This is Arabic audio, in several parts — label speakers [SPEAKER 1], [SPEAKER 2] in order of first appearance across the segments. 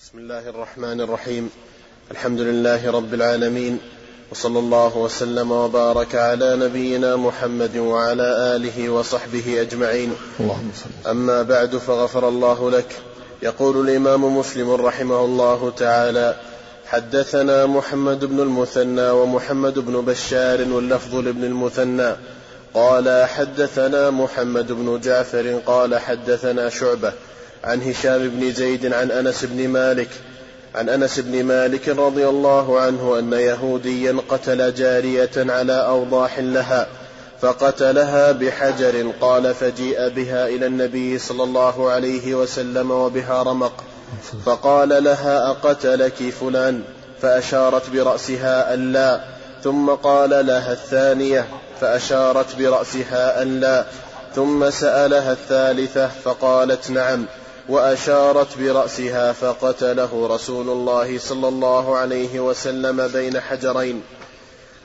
[SPEAKER 1] بسم الله الرحمن الرحيم. الحمد لله رب العالمين. وصلى الله وسلم وبارك على نبينا محمد وعلى آله وصحبه أجمعين. اللهم صل أما بعد فغفر الله لك. يقول الإمام مسلم رحمه الله تعالى حدثنا محمد بن المثنى ومحمد بن بشار واللفظ لابن المثنى. قال حدثنا محمد بن جعفر قال حدثنا شعبة. عن هشام بن زيد عن أنس بن مالك عن أنس بن مالك رضي الله عنه أن يهوديا قتل جارية على أوضاح لها فقتلها بحجر قال فجيء بها إلى النبي صلى الله عليه وسلم وبها رمق فقال لها أقتلك فلان؟ فأشارت برأسها أن لا ثم قال لها الثانية فأشارت برأسها أن لا ثم سألها الثالثة فقالت نعم. وأشارت برأسها فقتله رسول الله صلى الله عليه وسلم بين حجرين.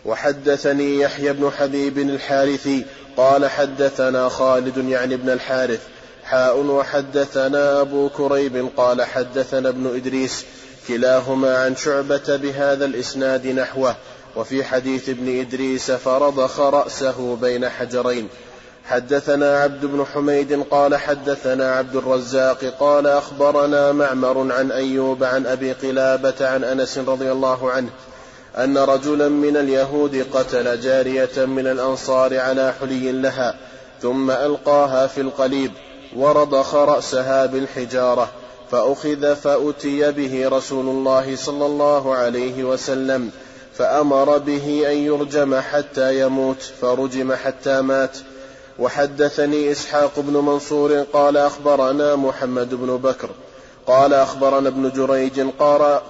[SPEAKER 1] وحدثني يحيى بن حبيب الحارثي قال حدثنا خالد يعني ابن الحارث حاء وحدثنا أبو كريب قال حدثنا ابن إدريس كلاهما عن شعبة بهذا الإسناد نحوه وفي حديث ابن إدريس فرضخ رأسه بين حجرين. حدثنا عبد بن حميد قال حدثنا عبد الرزاق قال أخبرنا معمر عن أيوب عن أبي قلابة عن أنس رضي الله عنه أن رجلا من اليهود قتل جارية من الأنصار على حلي لها ثم ألقاها في القليب ورضخ رأسها بالحجارة فأخذ فأتي به رسول الله صلى الله عليه وسلم فأمر به أن يرجم حتى يموت فرجم حتى مات وحدثني إسحاق بن منصور قال أخبرنا محمد بن بكر قال أخبرنا ابن جريج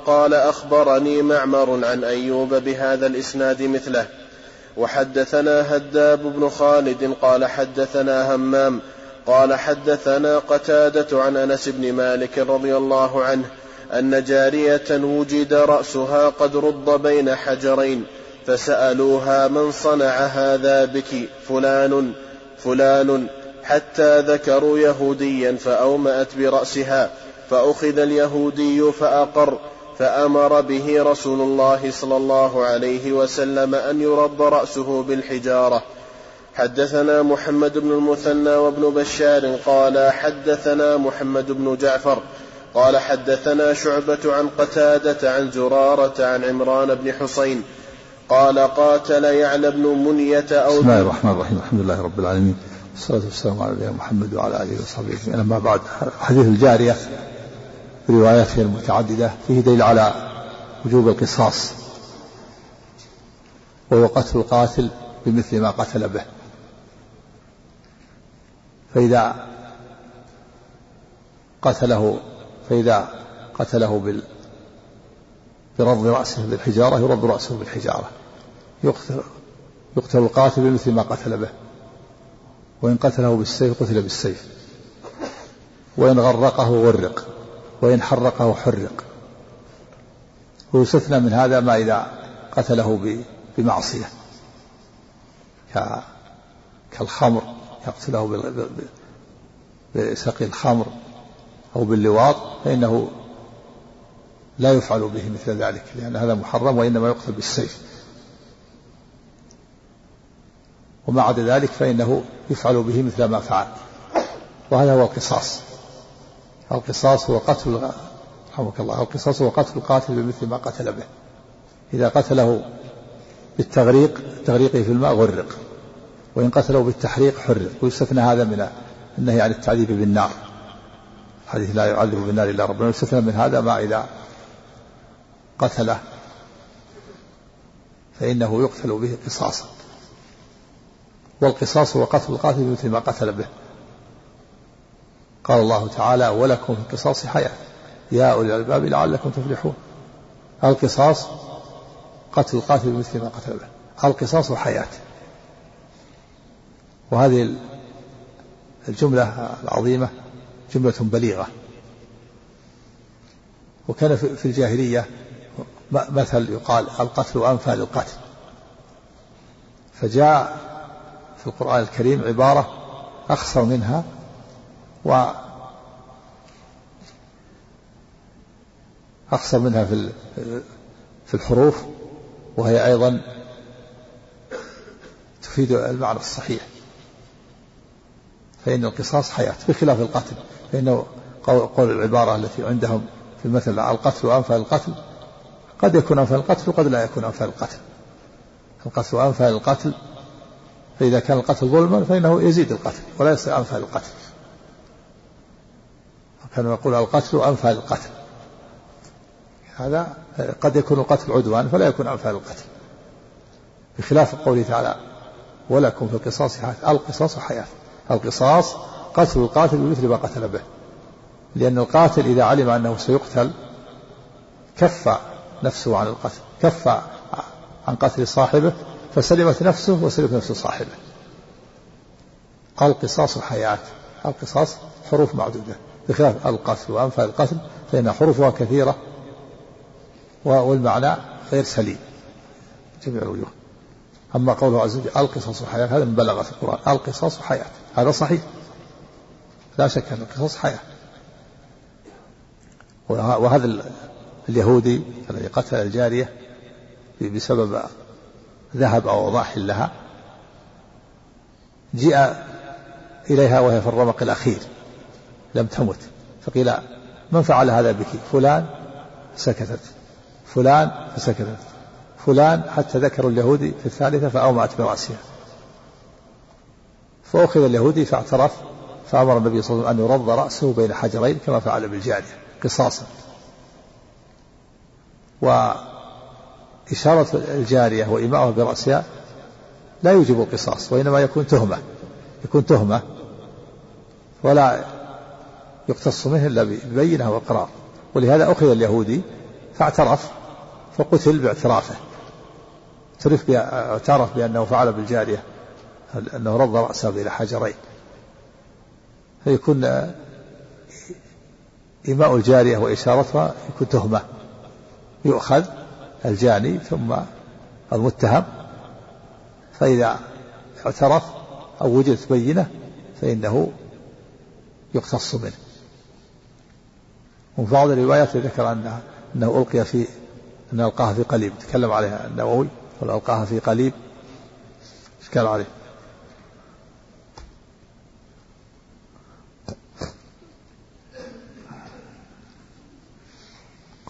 [SPEAKER 1] قال أخبرني معمر عن أيوب بهذا الإسناد مثله. وحدثنا هداب بن خالد قال حدثنا همام قال حدثنا قتادة عن أنس بن مالك رضي الله عنه أن جارية وجد رأسها قد رد بين حجرين فسألوها من صنع هذا بك فلان فلان حتى ذكروا يهوديا فأومأت برأسها فأخذ اليهودي فأقر فأمر به رسول الله صلى الله عليه وسلم أن يرد رأسه بالحجارة. حدثنا محمد بن المثنى وابن بشار قال حدثنا محمد بن جعفر قال حدثنا شعبة عن قتادة عن زرارة عن عمران بن حسين قال قاتل يعلى بن منية أو
[SPEAKER 2] بسم الله الرحمن الرحيم. الحمد لله رب العالمين. والصلاة والسلام على نبينا محمد وعلى آله وصحبه أجمعين. أما بعد حديث الجارية برواياته المتعددة فيه دليل على وجوب القصاص وهو قتل القاتل بمثل ما قتل به. فإذا قتله فإذا قتله بال برد رأسه بالحجارة يرد رأسه بالحجارة. يقتل يقتل القاتل بمثل ما قتل به. وإن قتله بالسيف قتل بالسيف. وإن غرقه غرق. وإن حرقه حرق. ويستثنى من هذا ما إذا قتله بمعصية. كالخمر يقتله بسقي الخمر أو باللواط فإنه لا يفعل به مثل ذلك لأن هذا محرم وإنما يقتل بالسيف. وما عدا ذلك فإنه يفعل به مثل ما فعل. وهذا هو القصاص. القصاص هو قتل رحمك الله القصاص هو قتل القاتل بمثل ما قتل به. إذا قتله بالتغريق تغريقه في الماء غرق. وإن قتله بالتحريق حرق. ويستثنى هذا من النهي عن التعذيب بالنار. حديث لا يعذب بالنار إلا ربنا. يستثنى من هذا ما إذا قتله فإنه يقتل به قصاصا. والقصاص هو قتل القاتل بمثل ما قتل به. قال الله تعالى ولكم في القصاص حياة. يا أولي الألباب لعلكم تفلحون. القصاص قتل القاتل بمثل ما قتل به. القصاص حياة. وهذه الجملة العظيمة جملة بليغة. وكان في الجاهلية مثل يقال القتل أنفى للقتل فجاء في القرآن الكريم عبارة أخصر منها و أقصر منها في في الحروف وهي أيضا تفيد المعنى الصحيح. فإن القصاص حياة بخلاف القتل فإنه قول العبارة التي عندهم في المثل القتل وأنفى القتل قد يكون أنفى القتل وقد لا يكون أنفى القتل. القتل وأنفى القتل فإذا كان القتل ظلما فإنه يزيد القتل ولا يصير أنفى القتل. كانوا يقول القتل أنفى القتل. هذا قد يكون القتل عدوان فلا يكون أنفى القتل. بخلاف قوله تعالى ولكم في القصاص حياة. القصاص حياة. القصاص قتل القاتل بمثل ما قتل به. لأن القاتل إذا علم أنه سيقتل كف نفسه عن القتل كف عن قتل صاحبه فسلمت نفسه وسلمت نفس صاحبه. القصاص حياة القصاص حروف معدودة بخلاف القتل وأنفى القتل فإن حروفها كثيرة والمعنى غير سليم. جميع الوجوه. أما قوله عز وجل القصاص حياة هذا من بلغ في القرآن. القصاص حياة هذا صحيح. لا شك أن القصاص حياة. وهذا اليهودي الذي قتل الجارية بسبب ذهب أو ضاح لها جاء إليها وهي في الرمق الأخير لم تمت فقيل من فعل هذا بك؟ فلان سكتت فلان فسكتت فلان حتى ذكروا اليهودي في الثالثة فأومأت برأسها. فأخذ اليهودي فاعترف فأمر النبي صلى الله عليه وسلم أن يرض رأسه بين حجرين كما فعل بالجارية قصاصا. وإشارة الجارية وإيماؤها برأسها لا يوجب القصاص وإنما يكون تهمة يكون تهمة ولا يقتص منه إلا ببينة وإقرار. ولهذا أخذ اليهودي فاعترف فقتل باعترافه. اعترف اعترف بأنه فعل بالجارية أنه رض رأسه إلى حجرين. فيكون إيماء الجارية وإشارتها يكون تهمة. يؤخذ الجاني ثم المتهم فإذا اعترف أو وجدت بينة فإنه يقتص منه. وفي بعض الروايات ذكر أنه أنه ألقي في أن ألقاها في قليب تكلم عليها النووي قال ألقاها في قليب إشكال عليه؟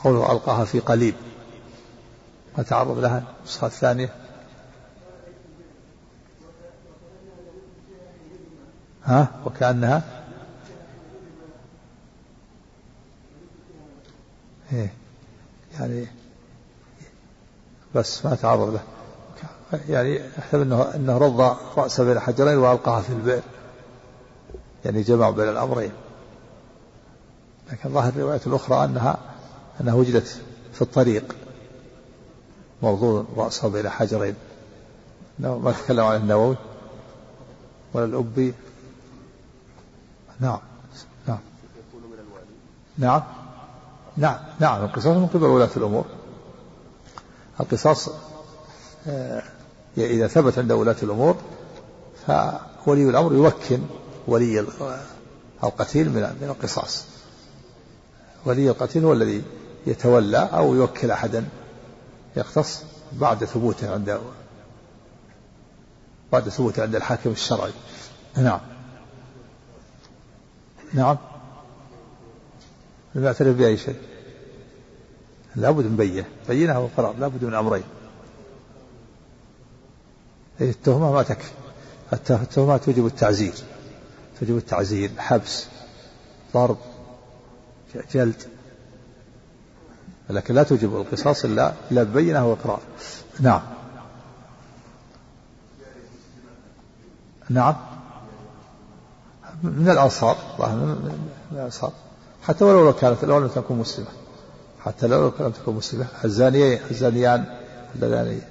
[SPEAKER 2] قوله ألقاها في قليب. وتعرض لها النسخة الثانية. ها؟ وكأنها؟ إيه. يعني بس ما تعرض له. يعني احسب انه إنه رضى رأسه بين حجرين وألقاها في البئر. يعني جمع بين الأمرين. لكن ظاهر الرواية الأخرى أنها أنها وجدت في الطريق. موضوع رأسه بين حجرين. ما تكلم عن النووي ولا الأبي. نعم نعم. نعم نعم نعم. القصاص من قبل ولاة الأمور. القصاص آه، إذا ثبت عند ولاة الأمور فولي الأمر يوكل ولي القتيل من القصاص. ولي القتيل هو الذي يتولى أو يوكل أحدا. يقتص بعد ثبوته عند بعد ثبوته عند الحاكم الشرعي. نعم. نعم. لم يعترف بأي شيء. لابد من بينة. بينة وقرار. لابد من أمرين. التهمة ما تكفي. التهمة توجب التعزير. توجب التعزير حبس ضرب جلد. لكن لا توجب القصاص إلا إلا ببينة وإقرار. نعم. نعم. من الأنصار من الأنصار. حتى ولو كانت لو لم تكن مسلمة. حتى لو لم تكن مسلمة. الزانيين الزانيان اللذان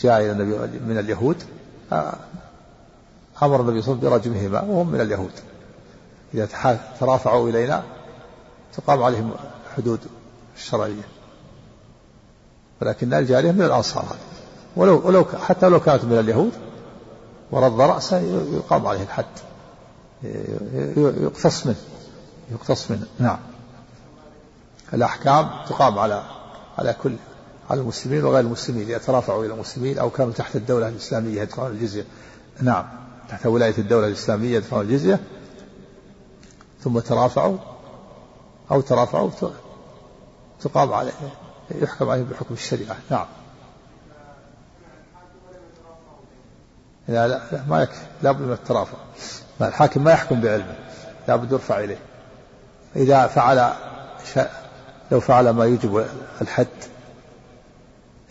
[SPEAKER 2] جاء إلى النبي من اليهود أمر النبي صلى الله عليه وسلم برجمهما وهم من اليهود. إذا ترافعوا إلينا تقام عليهم حدود الشرعية. ولكن الجارية من الأنصار ولو ولو حتى لو كانت من اليهود ورد رأسه يقام عليه الحد. يقتص منه. يقتص منه. نعم. الأحكام تقام على على كل على المسلمين وغير المسلمين. إذا ترافعوا إلى المسلمين أو كانوا تحت الدولة الإسلامية يدفعون الجزية. نعم. تحت ولاية الدولة الإسلامية يدفعون الجزية. ثم ترافعوا أو ترافعوا تقام عليه يحكم عليهم بحكم الشريعة. نعم. لا لا, لا ما يكفي. لابد من الترافع. الحاكم ما يحكم بعلمه. لابد يرفع إليه. إذا فعل شيء لو فعل ما يوجب الحد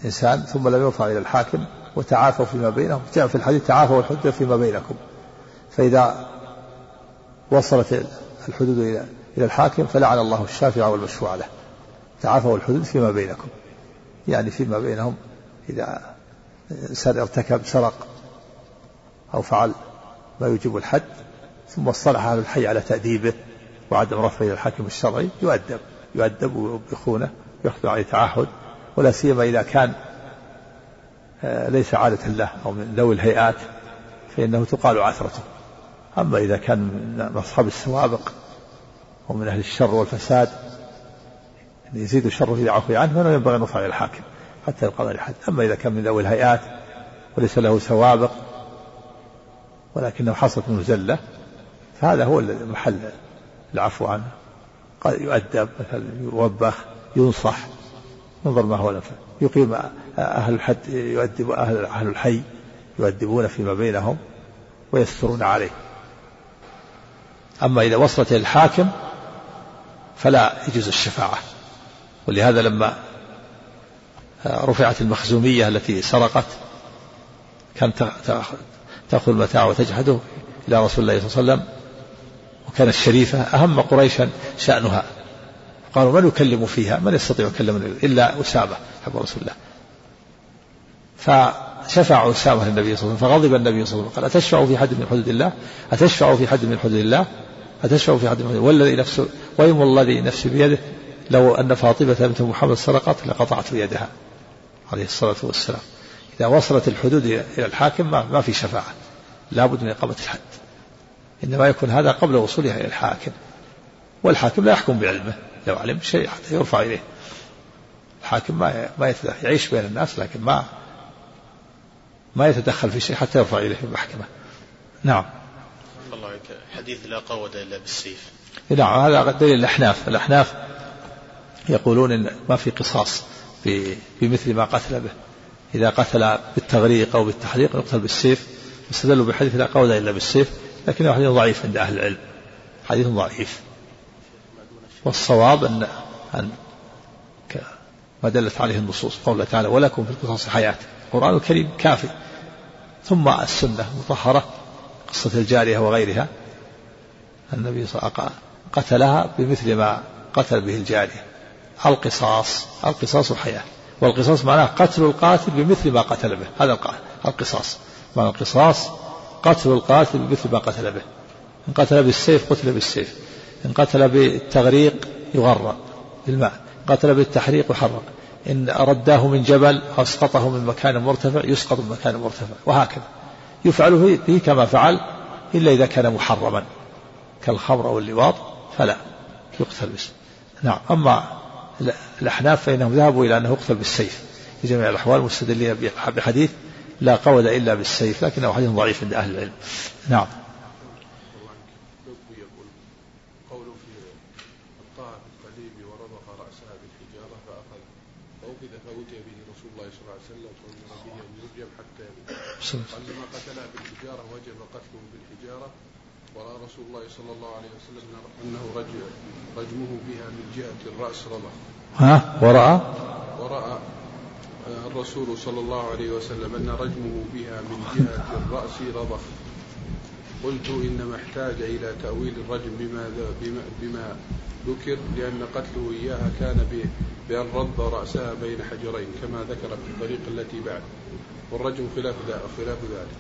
[SPEAKER 2] إنسان ثم لم يرفع إلى الحاكم وتعافوا فيما بينهم جاء في الحديث تعافوا الحدود فيما بينكم. فإذا وصلت الحدود إلى الحاكم فلعن الله الشافع والمشفوع له. تعافوا الحدود فيما بينكم. يعني فيما بينهم إذا إنسان ارتكب سرق أو فعل ما يوجب الحد ثم اصطلح أهل الحي على تأديبه وعدم رفعه إلى الحاكم الشرعي يؤدب يؤدب ويوبخونه ويأخذ عليه تعهد ولا سيما إذا كان آه، ليس عادة له أو من ذوي الهيئات فإنه تقال عثرته. أما إذا كان من أصحاب السوابق ومن أهل الشر والفساد يزيد شره إذا عفي عنه فلا ينبغي يرفع إلى الحاكم حتى عليه الحد. أما إذا كان من ذوي الهيئات وليس له سوابق ولكنه حصلت منه زلة فهذا هو محل العفو عنه. قد يؤدب مثلا يوبخ ينصح انظر ما هو الأنفع يقيم أهل الحد يؤدب أهل أهل الحي يؤدبون فيما بينهم ويسترون عليه. أما إذا وصلت إلى الحاكم فلا يجوز الشفاعة. ولهذا لما رفعت المخزومية التي سرقت كانت تأخذ المتاع وتجحده إلى رسول الله صلى الله عليه وسلم وكانت شريفة أهم قريشا شأنها. قالوا من يكلم فيها؟ من يستطيع يكلم إلا أسامة حب رسول الله. فشفع أسامة للنبي صلى الله عليه وسلم فغضب النبي صلى الله عليه وسلم قال أتشفع في حد من حدود الله؟ أتشفع في حد من حدود الله؟ أتشفع في حد من حدود والذي نفسه ويم الذي نفسي بيده؟ لو أن فاطمة بنت محمد سرقت لقطعت يدها عليه الصلاة والسلام. إذا وصلت الحدود إلى الحاكم ما, ما في شفاعة. لابد من إقامة الحد. إنما يكون هذا قبل وصولها إلى الحاكم. والحاكم لا يحكم بعلمه. لو علم شيء حتى يرفع إليه. الحاكم ما ما يعيش بين الناس لكن ما ما يتدخل في شيء حتى يرفع إليه المحكمة. نعم.
[SPEAKER 1] الله حديث لا قود إلا بالسيف.
[SPEAKER 2] نعم هذا دليل الأحناف. الأحناف يقولون إن ما في قصاص بمثل ما قتل به. إذا قتل بالتغريق أو بالتحريق يقتل بالسيف. استدلوا بحديث لا قول إلا بالسيف لكنه حديث ضعيف عند أهل العلم. حديث ضعيف. والصواب أن أن ما دلت عليه النصوص قوله تعالى ولكم في القصاص حياة. القرآن الكريم كافي. ثم السنة مطهرة قصة الجارية وغيرها النبي صلى الله عليه وسلم قتلها بمثل ما قتل به الجارية. القصاص. القصاص حياة. والقصاص معناه قتل القاتل بمثل ما قتل به. هذا القصاص. معنى القصاص قتل القاتل بمثل ما قتل به. إن قتل بالسيف قتل بالسيف. إن قتل بالتغريق يغرق بالماء. إن قتل بالتحريق يحرق. إن رداه من جبل أو أسقطه من مكان مرتفع يسقط من مكان مرتفع. وهكذا. يفعل به كما فعل إلا إذا كان محرما. كالخمر أو اللواط فلا. يقتل بالسيف نعم. أما الأحناف فإنهم ذهبوا إلى أنه يقتل بالسيف. في جميع الأحوال مستدلين بحديث لا قول إلا بالسيف لكنه حديث ضعيف عند أهل العلم. نعم.
[SPEAKER 3] قال لما قتله بالحجارة وجب قتله بالحجارة ورأى رسول الله صلى الله عليه وسلم أنه رجم رجمه بها من جهة الرأس رضا
[SPEAKER 2] ها؟ ورأى
[SPEAKER 3] ورأى الرسول صلى الله عليه وسلم أن رجمه بها من جهة الرأس رضخ قلت إنما احتاج إلى تأويل الرجم بما, بما, بما ذكر لأن قتله إياها كان بأن رض رأسها بين حجرين كما ذكر في الطريق التي بعد. والرجم خلاف خلاف ذلك.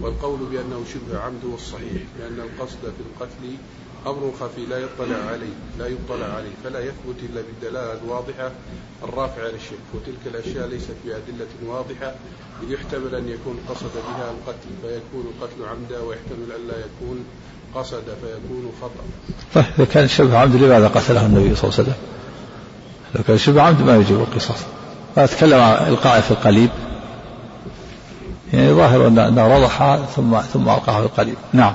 [SPEAKER 3] والقول بأنه شبه عمد هو الصحيح لأن القصد في القتل أمر خفي لا يطلع عليه لا يطلع عليه فلا يثبت إلا بالدلالة الواضحة الرافعة للشرك وتلك الأشياء ليست بأدلة واضحة إذ يحتمل أن يكون قصد بها القتل فيكون القتل عمدا ويحتمل أن لا يكون قصد فيكون خطأ.
[SPEAKER 2] طيب إذا كان شبه عمد لماذا قتله النبي صلى الله عليه وسلم؟ لو كان شبه عمد ما يجب القصاص. فأتكلم عن القاء في القليب. يعني ظاهر أنه رضح ثم ثم ألقاه في القليب. نعم.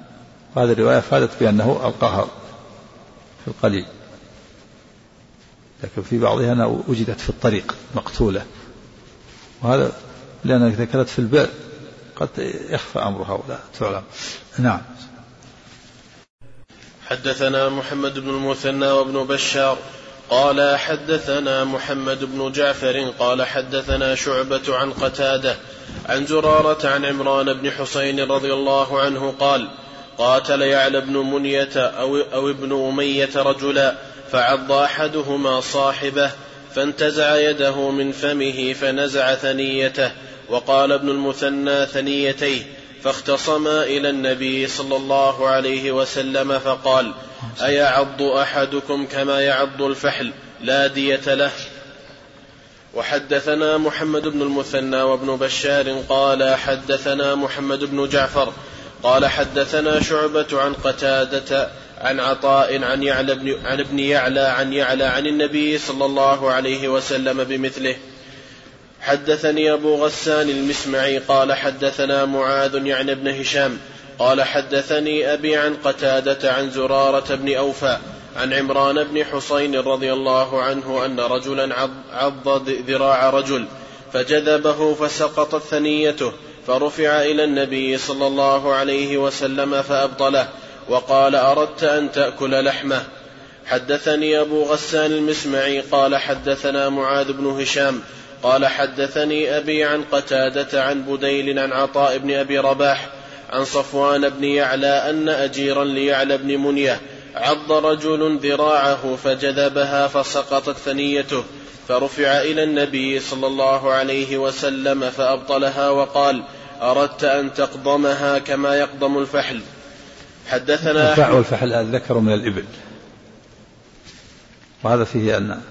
[SPEAKER 2] هذه الرواية افادت بأنه ألقاها في القليل لكن في بعضها أنها وجدت في الطريق مقتولة وهذا لأنها إذا كانت في البئر قد يخفى أمرها ولا تعلم. نعم.
[SPEAKER 1] حدثنا محمد بن المثنى وابن بشار قال حدثنا محمد بن جعفر قال حدثنا شعبة عن قتادة عن زرارة عن عمران بن حسين رضي الله عنه قال قاتل يعلى بن منية أو, أو ابن أمية رجلا فعض أحدهما صاحبه فانتزع يده من فمه فنزع ثنيته وقال ابن المثنى ثنيتيه فاختصما إلى النبي صلى الله عليه وسلم فقال أيعض أحدكم كما يعض الفحل؟ لا دية له. وحدثنا محمد بن المثنى وابن بشار قال حدثنا محمد بن جعفر قال حدثنا شعبة عن قتادة عن عطاء عن يعلى بن عن ابن يعلى عن يعلى عن النبي صلى الله عليه وسلم بمثله. حدثني أبو غسان المسمعي قال حدثنا معاذ يعني ابن هشام قال حدثني أبي عن قتادة عن زرارة بن أوفى عن عمران بن حصين رضي الله عنه أن رجلا عض ذراع رجل فجذبه فسقطت ثنيته فرفع إلى النبي صلى الله عليه وسلم فأبطله وقال أردت أن تأكل لحمة. حدثني أبو غسان المسمعي قال حدثنا معاذ بن هشام قال حدثني أبي عن قتادة عن بديل عن عطاء بن أبي رباح عن صفوان بن يعلى أن أجيرا ليعلى بن منية عض رجل ذراعه فجذبها فسقطت ثنيته فرفع إلى النبي صلى الله عليه وسلم فأبطلها وقال أردت أن تقضمها كما يقضم الفحل. حدثنا
[SPEAKER 2] الفحل الذكر من الإبل. وهذا فيه أن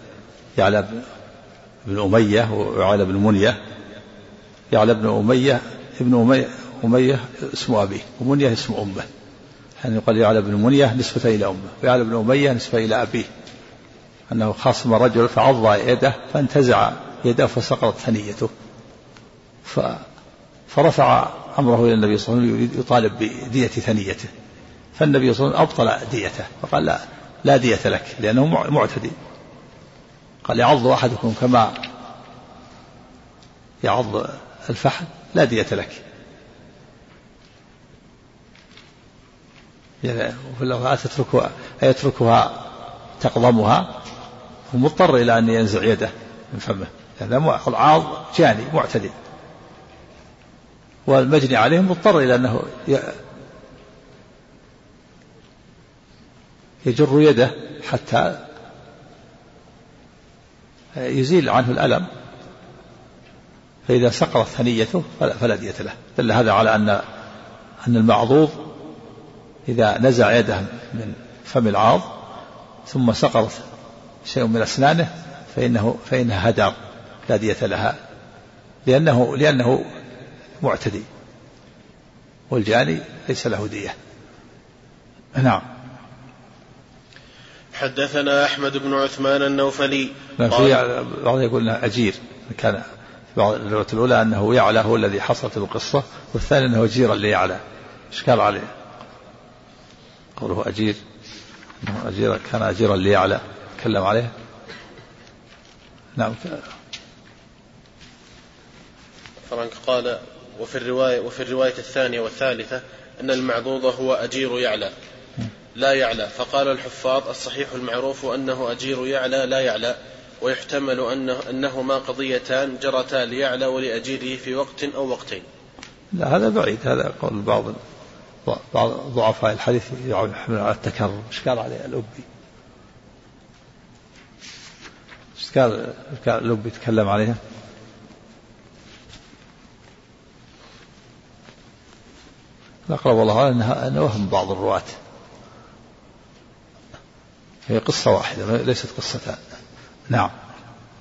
[SPEAKER 2] يعلى بن أمية ويعلى بن منية. يعلى بن أمية ابن أمية أمية اسم أبيه ومنية اسم أمه. يعني يقال يعلى بن منية نسبة إلى أمه ويعلى بن أمية نسبة إلى أبيه. أنه خاصم رجل فعض يده فانتزع يده فسقطت ثنيته. ف فرفع أمره إلى النبي صلى الله عليه وسلم يريد يطالب بدية ثنيته. فالنبي صلى الله عليه وسلم أبطل ديته فقال لا لا دية لك لأنه معتدي. قال يعض أحدكم كما يعض الفحل لا دية لك. يعني تتركها يتركها تقضمها؟ ومضطر إلى أن ينزع يده من فمه. هذا العاض جاني معتدي والمجني عليه مضطر إلى أنه يجر يده حتى يزيل عنه الألم. فإذا سقطت ثنيته فلا دية له. دل هذا على أن أن المعضوض إذا نزع يده من فم العاض ثم سقطت شيء من أسنانه فإنه فإنها هدر لا دية لها لأنه لأنه معتدي. والجاني ليس له دية. نعم.
[SPEAKER 1] حدثنا أحمد بن عثمان النوفلي.
[SPEAKER 2] في بعض يقول أجير. كان في بعض الأولى أنه يعلى هو الذي حصلت القصة والثاني أنه أجيرا ليعلى. إشكال عليه؟ قوله أجير. أنه أجير كان أجيرا ليعلى. تكلم عليه نعم.
[SPEAKER 1] فرانك قال وفي الرواية وفي الرواية الثانية والثالثة أن المعضوض هو أجير يعلى. لا يعلى. فقال الحفاظ الصحيح المعروف أنه أجير يعلى لا يعلى ويحتمل أنه أنهما قضيتان جرتا ليعلى ولأجيره في وقت أو وقتين.
[SPEAKER 2] لا هذا بعيد. هذا قول بعض بعض ضعفاء الحديث يحمل على التكرر. إيش قال عليه الأبي إيش قال لو بيتكلم عليها. الأقرب والله أنها أنه وهم بعض الرواة. هي قصة واحدة ليست قصتان. نعم.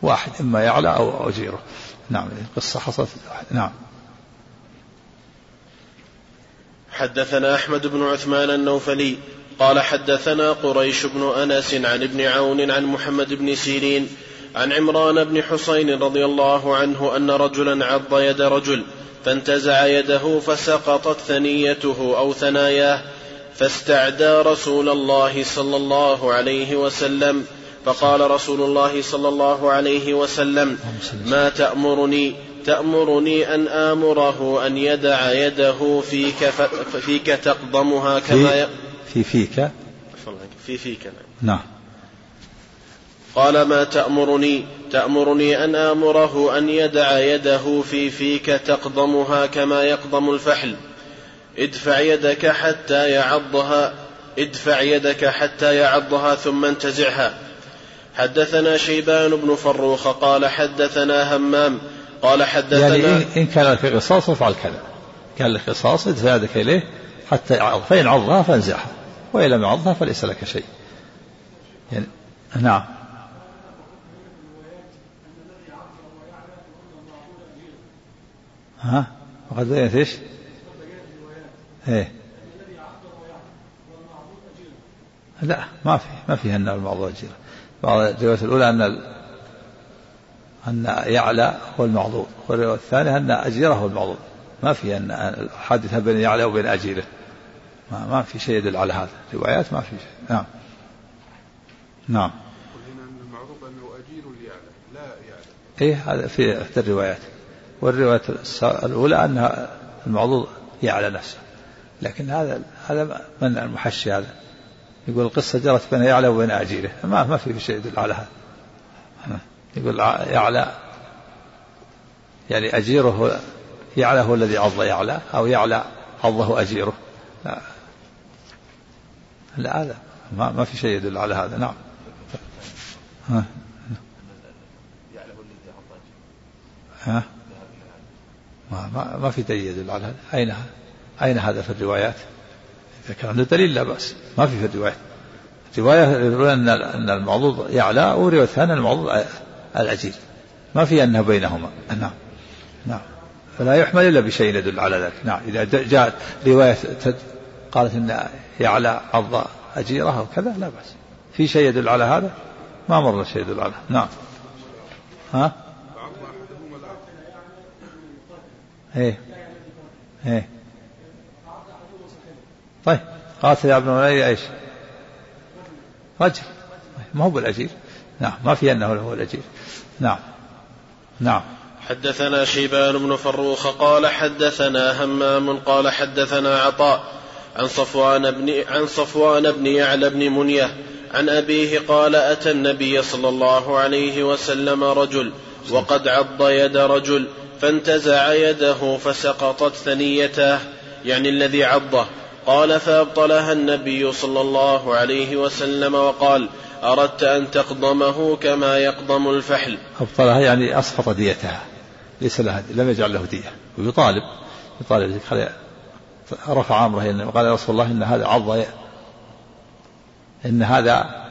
[SPEAKER 2] واحد إما يعلى أو أجيره نعم القصة حصلت. نعم.
[SPEAKER 1] حدثنا أحمد بن عثمان النوفلي قال حدثنا قريش بن أنس عن ابن عون عن محمد بن سيرين عن عمران بن حسين رضي الله عنه أن رجلا عض يد رجل فانتزع يده فسقطت ثنيته أو ثناياه فاستعدى رسول الله صلى الله عليه وسلم فقال رسول الله صلى الله عليه وسلم ما تأمرني تأمرني أن آمره أن يدع يده فيك فيك تقضمها كما
[SPEAKER 2] في فيك
[SPEAKER 1] في فيك نعم,
[SPEAKER 2] نعم.
[SPEAKER 1] قال ما تأمرني؟ تأمرني أن آمره أن يدع يده في فيك تقضمها كما يقضم الفحل. ادفع يدك حتى يعضها ادفع يدك حتى يعضها ثم انتزعها. حدثنا شيبان بن فروخ قال حدثنا همام قال حدثنا
[SPEAKER 2] يعني إن كان لك قصاص فافعل كذا. كان لك قصاص ادفع يدك إليه حتى يعض فإن عضها فانزعها وإن لم يعضها فليس لك شيء. يعني نعم. ها؟ وقد بينت إيش؟ إيه. لا ما في ما في إن المعضول اجيره بعض الروايات الأولى أن أن يعلى هو المعضول والروايه الثانية أن أجيره هو المعضول ما في إن حادثه بين يعلى وبين أجيره. ما, ما في شيء يدل على هذا. روايات ما في شيء. نعم. نعم.
[SPEAKER 3] المعروف أنه أجير ليعلى لا يعلى.
[SPEAKER 2] إيه هذا في احدى الروايات. والرواية الأولى أنها المعضوض يعلى نفسه لكن هذا هذا من المحشي هذا. يقول القصة جرت بين يعلى وبين أجيره ما ما في شيء يدل على هذا. يقول يعلى يعني أجيره يعلى هو الذي عض يعلى أو يعلى عضه أجيره. لا, لا هذا ما, ما في شيء يدل على هذا. نعم. ها. ها؟ ما, ما, في دليل يدل على هذا. أين أين هذا في الروايات؟ إذا كان عنده دليل لا بأس. ما في في الروايات يقول أن أن المعضوض يعلى ورواية ثانية المعضوض الأجيل ما في أنه بينهما. نعم. نعم. فلا يحمل إلا بشيء يدل على ذلك. نعم. إذا جاءت رواية قالت أن يعلى عض أجيره أو كذا لا بأس. في شيء يدل على هذا؟ ما مر شيء يدل على. نعم. ها؟ إيه. إيه. طيب قاتل يا ابن أمية إيش؟ رجل. ما هو بالأجير. نعم ما في أنه هو الأجير. نعم. نعم.
[SPEAKER 1] حدثنا شيبان بن فروخ قال حدثنا همام قال حدثنا عطاء عن صفوان بن عن صفوان بن يعلى بن منية عن أبيه قال أتى النبي صلى الله عليه وسلم رجل وقد عض يد رجل فانتزع يده فسقطت ثنيته يعني الذي عضه. قال فأبطلها النبي صلى الله عليه وسلم وقال أردت أن تقضمه كما يقضم الفحل.
[SPEAKER 2] أبطلها يعني أسقط ديتها. ليس لها لم يجعل له دية. ويطالب يطالب رفع أمره قال يا رسول الله إن هذا عض إن هذا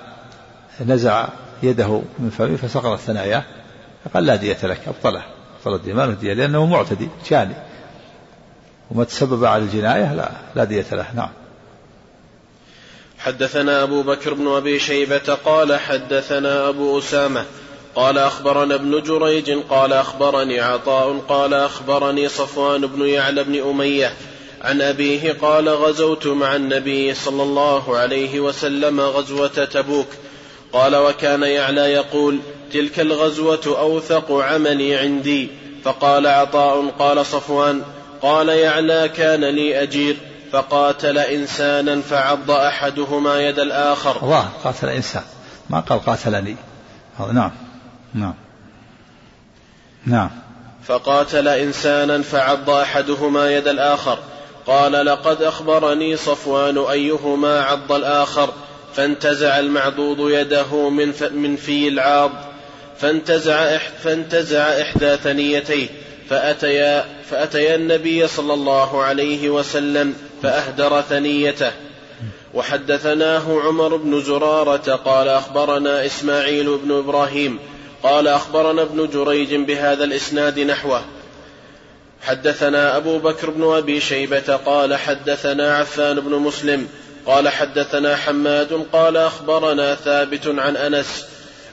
[SPEAKER 2] نزع يده من فمه فسقطت ثناياه. فقال لا دية لك أبطله. الدية ما له دية لأنه معتدي جاني وما تسبب على الجناية لا لا دية له نعم.
[SPEAKER 1] حدثنا أبو بكر بن أبي شيبة قال حدثنا أبو أسامة قال أخبرنا ابن جريج قال أخبرني عطاء قال أخبرني صفوان بن يعلى بن أمية عن أبيه قال غزوت مع النبي صلى الله عليه وسلم غزوة تبوك. قال وكان يعلى يقول تلك الغزوة أوثق عملي عندي. فقال عطاء قال صفوان قال يعلى كان لي أجير. فقاتل إنسانا فعض أحدهما يد الآخر.
[SPEAKER 2] الله قاتل إنسان. ما قال قاتلني نعم نعم نعم.
[SPEAKER 1] فقاتل إنسانا فعض أحدهما يد الآخر. قال لقد أخبرني صفوان أيهما عض الآخر. فانتزع المعضوض يده من, من في العاض. فانتزع, فانتزع إحدى ثنيتيه فأتيا, فأتيا النبي صلى الله عليه وسلم فأهدر ثنيته. وحدثناه عمر بن زرارة قال أخبرنا إسماعيل بن إبراهيم قال أخبرنا ابن جريج بهذا الإسناد نحوه. حدثنا أبو بكر بن أبي شيبة قال حدثنا عفان بن مسلم قال حدثنا حماد قال أخبرنا ثابت عن أنس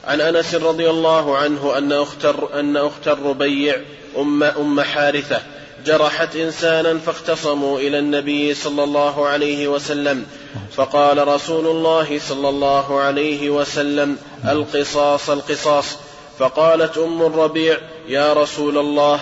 [SPEAKER 1] عن أنس رضي الله عنه أن أخت أن أخت الربيع أم أم حارثة جرحت إنسانا فاختصموا إلى النبي صلى الله عليه وسلم. فقال رسول الله صلى الله عليه وسلم القصاص القصاص. فقالت أم الربيع يا رسول الله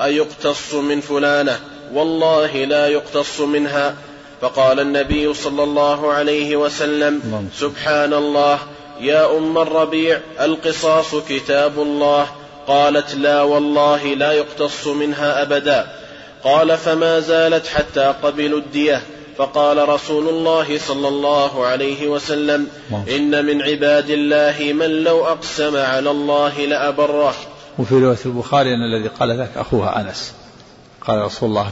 [SPEAKER 1] أيقتص من فلانة؟ والله لا يقتص منها. فقال النبي صلى الله عليه وسلم سبحان الله يا أم الربيع القصاص كتاب الله. قالت لا والله لا يقتص منها أبدا. قال فما زالت حتى قبلوا الدية. فقال رسول الله صلى الله عليه وسلم إن من عباد الله من لو أقسم على الله لأبره.
[SPEAKER 2] وفي رواية البخاري أن الذي قال ذاك أخوها أنس. قال رسول الله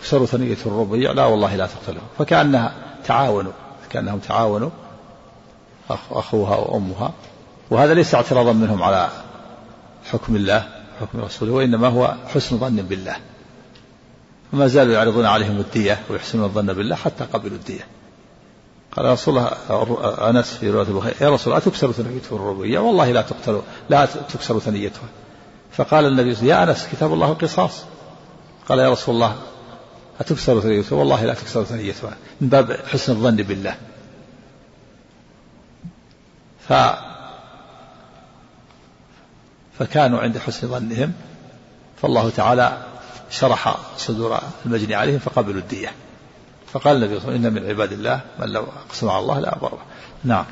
[SPEAKER 2] تكسر ثنية الربيع لا والله لا تقتله. فكأنها تعاونوا كأنهم تعاونوا. أخوها وأمها وهذا ليس اعتراضا منهم على حكم الله حكم رسوله وإنما هو حسن ظن بالله. وما زالوا يعرضون عليهم الدية ويحسنون الظن بالله حتى قبلوا الدية. قال رسول الله أنس في رواية البخاري يا رسول الله أتكسر ثنيته الربوية؟ والله لا تقتل لا تكسر ثنيتها فقال النبي يا أنس كتاب الله القصاص قال يا رسول الله أتكسر ثنيتها والله لا تكسر ثنيتها من باب حسن الظن بالله. ف فكانوا عند حسن ظنهم فالله تعالى شرح صدور المجني عليهم فقبلوا الدية. فقال النبي صلى الله عليه وسلم إن من عباد الله من لو أقسم على الله لا أبره نعم.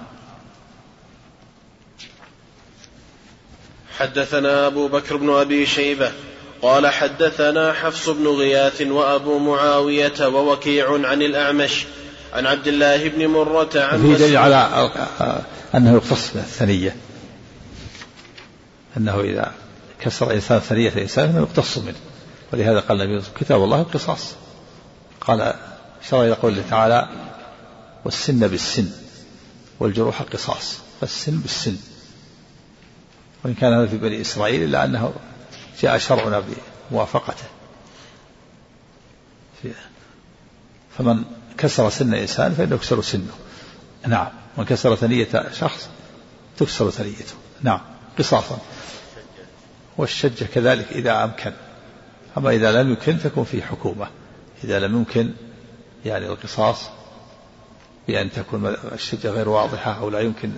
[SPEAKER 1] حدثنا أبو بكر بن أبي شيبة قال حدثنا حفص بن غياث وأبو معاوية ووكيع عن الأعمش عن عبد الله بن مرة عن
[SPEAKER 2] في دليل على أنه يختص بالثنية. أنه إذا كسر إنسان ثنية إنسان فإنه يقتص منه. ولهذا قال النبي كتاب الله القصاص قال شرع إلى قوله تعالى والسن بالسن والجروح قصاص. فالسن بالسن. وإن كان هذا في بني إسرائيل إلا أنه جاء شرعنا بموافقته. فمن كسر سن إنسان فإنه يكسر سنه. نعم. من كسر ثنية شخص تكسر ثنيته نعم. قصاصا والشجة كذلك إذا أمكن. أما إذا لم يمكن تكون في حكومة. إذا لم يمكن يعني القصاص بأن تكون الشجة غير واضحة أو لا يمكن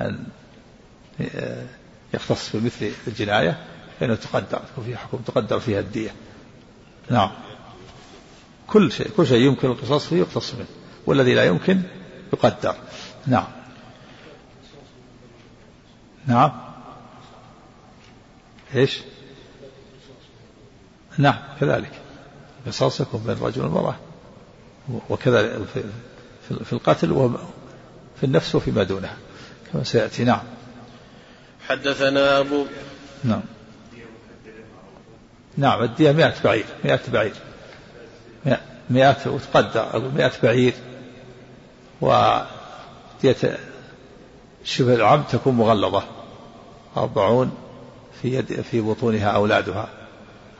[SPEAKER 2] أن يختص بمثل الجناية فإنه تقدر تكون فيها حكم تقدر فيها الدية. نعم. كل شيء كل شيء يمكن القصاص فيه يقتص منه والذي لا يمكن يقدر. نعم. نعم. إيش؟ نعم كذلك. القصاص يكون بين الرجل والمرأة وكذا في القتل وفي النفس وفيما دونها. كما سيأتي. نعم.
[SPEAKER 1] حدثنا أبو
[SPEAKER 2] نعم. نعم الدية مئة بعير مئة بعير. مئة وتقدر مئة بعير ودية شبه العم تكون مغلظة أربعون في يد في بطونها أولادها.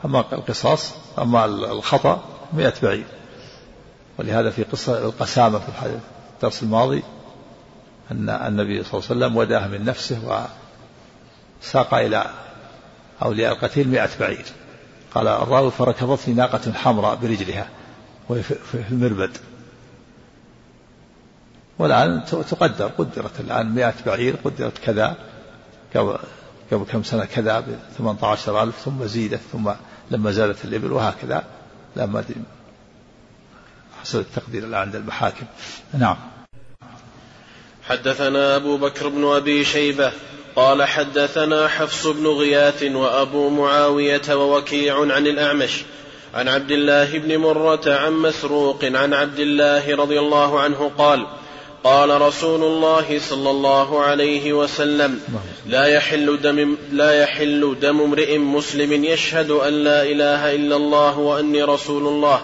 [SPEAKER 2] أما القصاص أما الخطأ مئة بعير. ولهذا في قصة القسامة في الدرس الماضي أن النبي صلى الله عليه وسلم وداه من نفسه وساق إلى أولياء القتيل مئة بعير. قال الراوي فركضتني ناقة حمراء برجلها وهي في المربد. والآن تقدر قدرت الآن مئة بعير قدرت كذا قبل قبل كم سنة كذا ب 18 ألف ثم زيدت ثم لما زادت الإبل وهكذا. لما حسب التقدير الآن عند المحاكم. نعم.
[SPEAKER 1] حدثنا أبو بكر بن أبي شيبة قال حدثنا حفص بن غياث وأبو معاوية ووكيع عن الأعمش عن عبد الله بن مرة عن مسروق عن عبد الله رضي الله عنه قال قال رسول الله صلى الله عليه وسلم لا يحل دم لا يحل دم امرئ مسلم يشهد أن لا إله إلا الله وأني رسول الله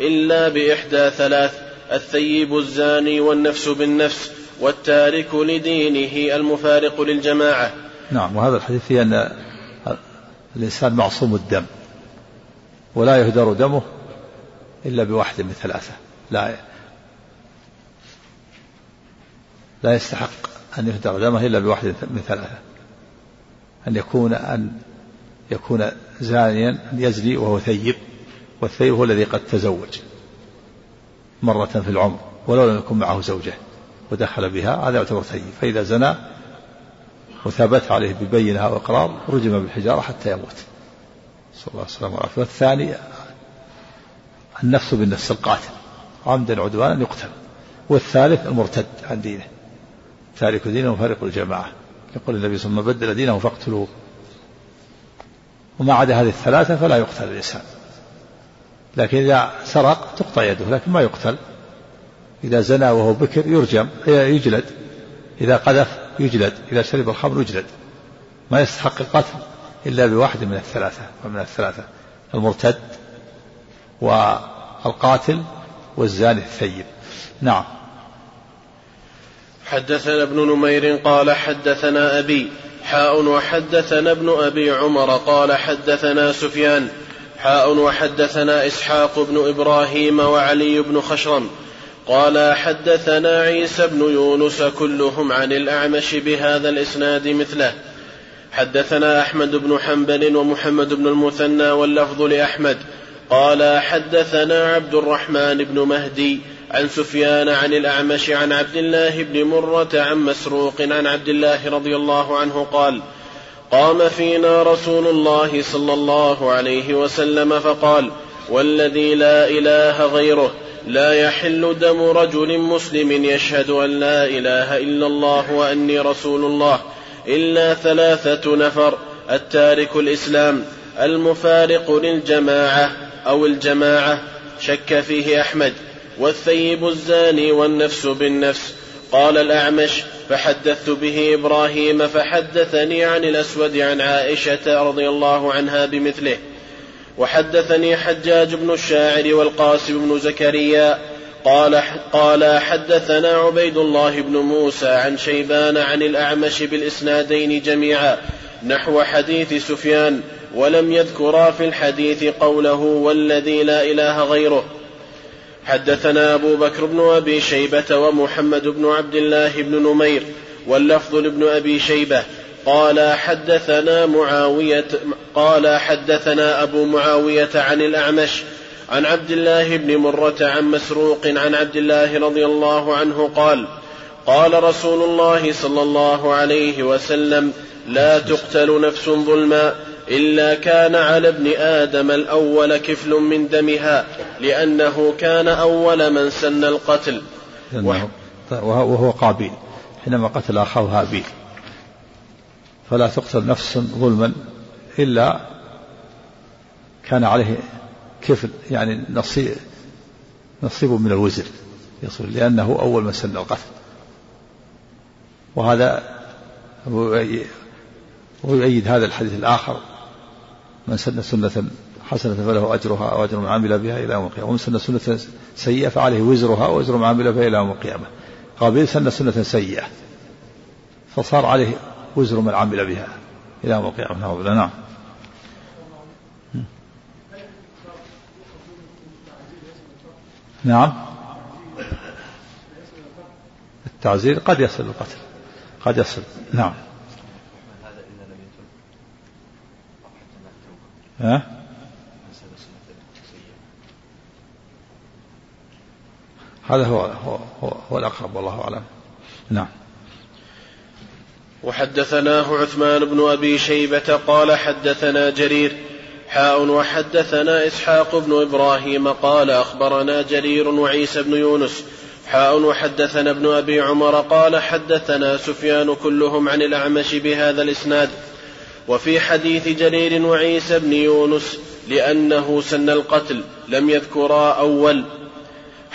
[SPEAKER 1] إلا بإحدى ثلاث الثيب الزاني والنفس بالنفس والتارك لدينه المفارق للجماعة.
[SPEAKER 2] نعم وهذا الحديث فيه أن الإنسان معصوم الدم ولا يهدر دمه إلا بواحد من ثلاثة. لا لا يستحق أن يهدر دمه إلا بواحد من ثلاثة. أن يكون أن يكون زانيا أن يزني وهو ثيب والثيب هو الذي قد تزوج مرة في العمر ولو لم يكن معه زوجة. ودخل بها هذا يعتبر ثيب فإذا زنى وثبت عليه ببينها وإقرار رجم بالحجارة حتى يموت. صلى الله عليه وسلم والعافية. والثاني النفس بالنفس القاتل. عمدا عدوانا يقتل. والثالث المرتد عن دينه. تارك دينه وفارق الجماعة. يقول النبي صلى الله عليه وسلم بدل دينه فاقتلوه. وما عدا هذه الثلاثة فلا يقتل الإنسان. لكن إذا سرق تقطع يده لكن ما يقتل. إذا زنى وهو بكر يرجم يجلد. إذا قذف يجلد إذا شرب الخمر يجلد. ما يستحق القتل إلا بواحد من الثلاثة ومن الثلاثة المرتد والقاتل والزاني الثيب. نعم.
[SPEAKER 1] حدثنا ابن نمير قال حدثنا أبي حاء وحدثنا ابن أبي عمر قال حدثنا سفيان حاء وحدثنا إسحاق بن إبراهيم وعلي بن خشرم قال حدثنا عيسى بن يونس كلهم عن الأعمش بهذا الإسناد مثله. حدثنا أحمد بن حنبل ومحمد بن المثنى واللفظ لأحمد. قال حدثنا عبد الرحمن بن مهدي عن سفيان عن الأعمش عن عبد الله بن مرة عن مسروق عن عبد الله رضي الله عنه قال قام فينا رسول الله صلى الله عليه وسلم فقال والذي لا إله غيره لا يحل دم رجل مسلم يشهد أن لا إله إلا الله وأني رسول الله إلا ثلاثة نفر التارك الإسلام المفارق للجماعة أو الجماعة شك فيه أحمد والثيب الزاني والنفس بالنفس. قال الأعمش فحدثت به إبراهيم فحدثني عن الأسود عن عائشة رضي الله عنها بمثله. وحدثني حجاج بن الشاعر والقاسم بن زكريا قال قال حدثنا عبيد الله بن موسى عن شيبان عن الأعمش بالإسنادين جميعا نحو حديث سفيان ولم يذكرا في الحديث قوله والذي لا إله غيره. حدثنا أبو بكر بن أبي شيبة ومحمد بن عبد الله بن نمير واللفظ لابن أبي شيبة قال حدثنا معاوية قال حدثنا أبو معاوية عن الأعمش عن عبد الله بن مرة عن مسروق عن عبد الله رضي الله عنه قال قال رسول الله صلى الله عليه وسلم لا تقتل نفس ظلما إلا كان على ابن آدم الأول كفل من دمها لأنه كان أول من سن القتل.
[SPEAKER 2] وهو قابيل حينما قتل أخاه هابيل. فلا تقتل نفس ظلما إلا كان عليه كفل يعني نصيب نصيب من الوزر يصل لأنه أول من سن القتل. وهذا ويؤيد هذا الحديث الآخر من سن سنة حسنة فله أجرها وأجر من عمل بها إلى يوم القيامة. ومن سن سنة سيئة فعليه وزرها وأجر من عمل بها إلى يوم القيامة. قابيل سن سنة سيئة فصار عليه وزر من عمل بها إلى يوم القيامة. نعم. نعم. التعزير قد يصل القتل. قد يصل. نعم. ها؟ هذا هو هو, هو, هو الأقرب والله أعلم. نعم.
[SPEAKER 1] وحدثناه عثمان بن أبي شيبة قال حدثنا جرير حاء وحدثنا إسحاق بن إبراهيم قال أخبرنا جرير وعيسى بن يونس حاء وحدثنا ابن أبي عمر قال حدثنا سفيان كلهم عن الأعمش بهذا الإسناد وفي حديث جرير وعيسى بن يونس لأنه سن القتل لم يذكرا أول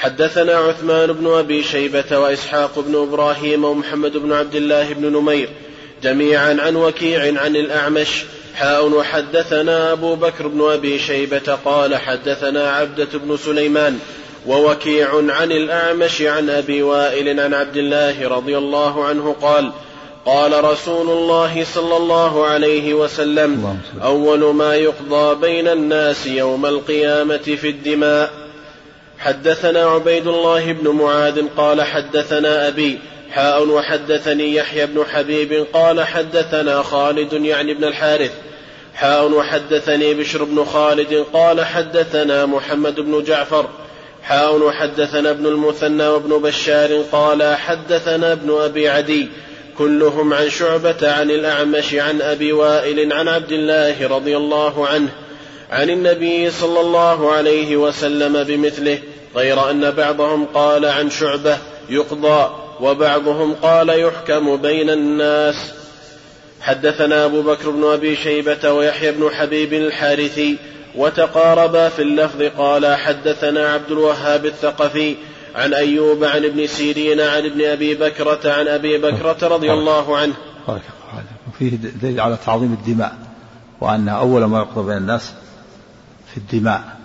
[SPEAKER 1] حدثنا عثمان بن أبي شيبة وإسحاق بن إبراهيم ومحمد بن عبد الله بن نمير جميعا عن وكيع عن الأعمش حاء وحدثنا أبو بكر بن أبي شيبة قال حدثنا عبدة بن سليمان ووكيع عن الأعمش عن أبي وائل عن عبد الله رضي الله عنه قال قال رسول الله صلى الله عليه وسلم أول ما يقضى بين الناس يوم القيامة في الدماء حدثنا عبيد الله بن معاذ قال حدثنا أبي حاء وحدثني يحيى بن حبيب قال حدثنا خالد يعني ابن الحارث. حاء وحدثني بشر بن خالد قال حدثنا محمد بن جعفر. حاء وحدثنا ابن المثنى وابن بشار قال حدثنا ابن أبي عدي كلهم عن شعبة عن الأعمش عن أبي وائل عن عبد الله رضي الله عنه عن النبي صلى الله عليه وسلم بمثله. غير أن بعضهم قال عن شعبة يقضى وبعضهم قال يحكم بين الناس. حدثنا أبو بكر بن أبي شيبة ويحيى بن حبيب الحارثي وتقاربا في اللفظ قال حدثنا عبد الوهاب الثقفي عن أيوب عن ابن سيرين عن ابن أبي بكرة عن أبي بكرة رضي الله عنه.
[SPEAKER 2] وفيه دليل على تعظيم الدماء وأن أول ما يقضى بين الناس في الدماء.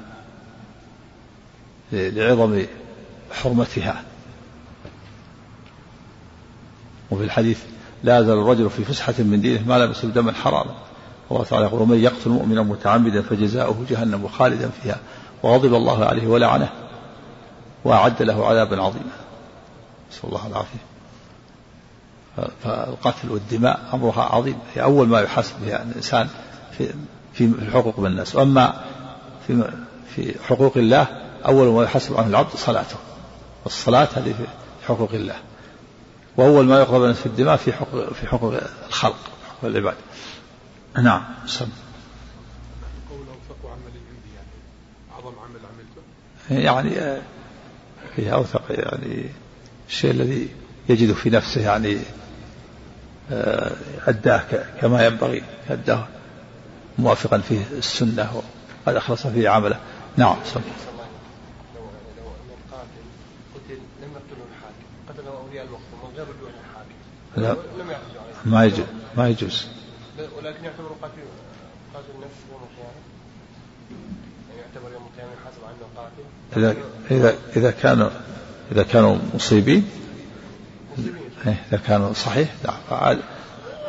[SPEAKER 2] لعظم حرمتها. وفي الحديث لا يزال الرجل في فسحة من دينه ما لم يصب دما حراما الله تعالى يقول ومن يقتل مؤمنا متعمدا فجزاؤه جهنم خالدا فيها وغضب الله عليه ولعنه وأعد له عذابا عظيما. نسأل الله العافية. فالقتل والدماء أمرها عظيم. هي أول ما يحاسب بها الإنسان في في الحقوق بالناس وأما في في حقوق الله أول ما يحاسب عنه العبد صلاته. والصلاة هذه في حقوق الله. وأول ما يقرب الناس في الدماء في حقوق في حقوق الخلق حقوق العباد. نعم سم.
[SPEAKER 3] يعني.
[SPEAKER 2] يعني فيه أوثق يعني الشيء الذي يجد في نفسه يعني آه، أداه كما ينبغي أداه موافقا فيه السنة وقد أخلص فيه عمله. نعم سم. لا. ما يجوز. ما يجوز. ولكن يعتبر قاتل. قاتل نفس يوم القيامة. يعني يعتبر يوم القيامة يحاسب عنه قاتل إذا إذا إذا كانوا إذا كانوا مصيبين. إيه، إذا كانوا صحيح لا.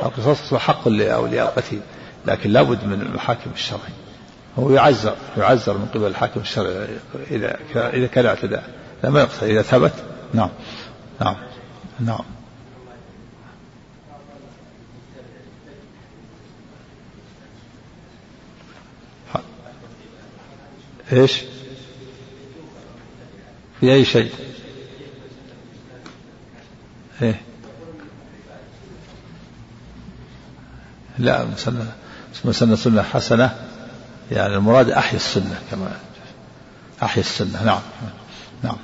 [SPEAKER 2] القصاص حق لأولياء القتيل. لكن لابد من المحاكم الشرعي هو يعزر يعزر من قبل الحاكم الشرعي إذا إذا كان اعتداء. ما يقتل إذا ثبت نعم. نعم. نعم. إيش؟ في أي شيء؟ إيه. لا مسنة مسنة سنة حسنة. يعني المراد أحيا السنة كما أحيا السنة. نعم. نعم.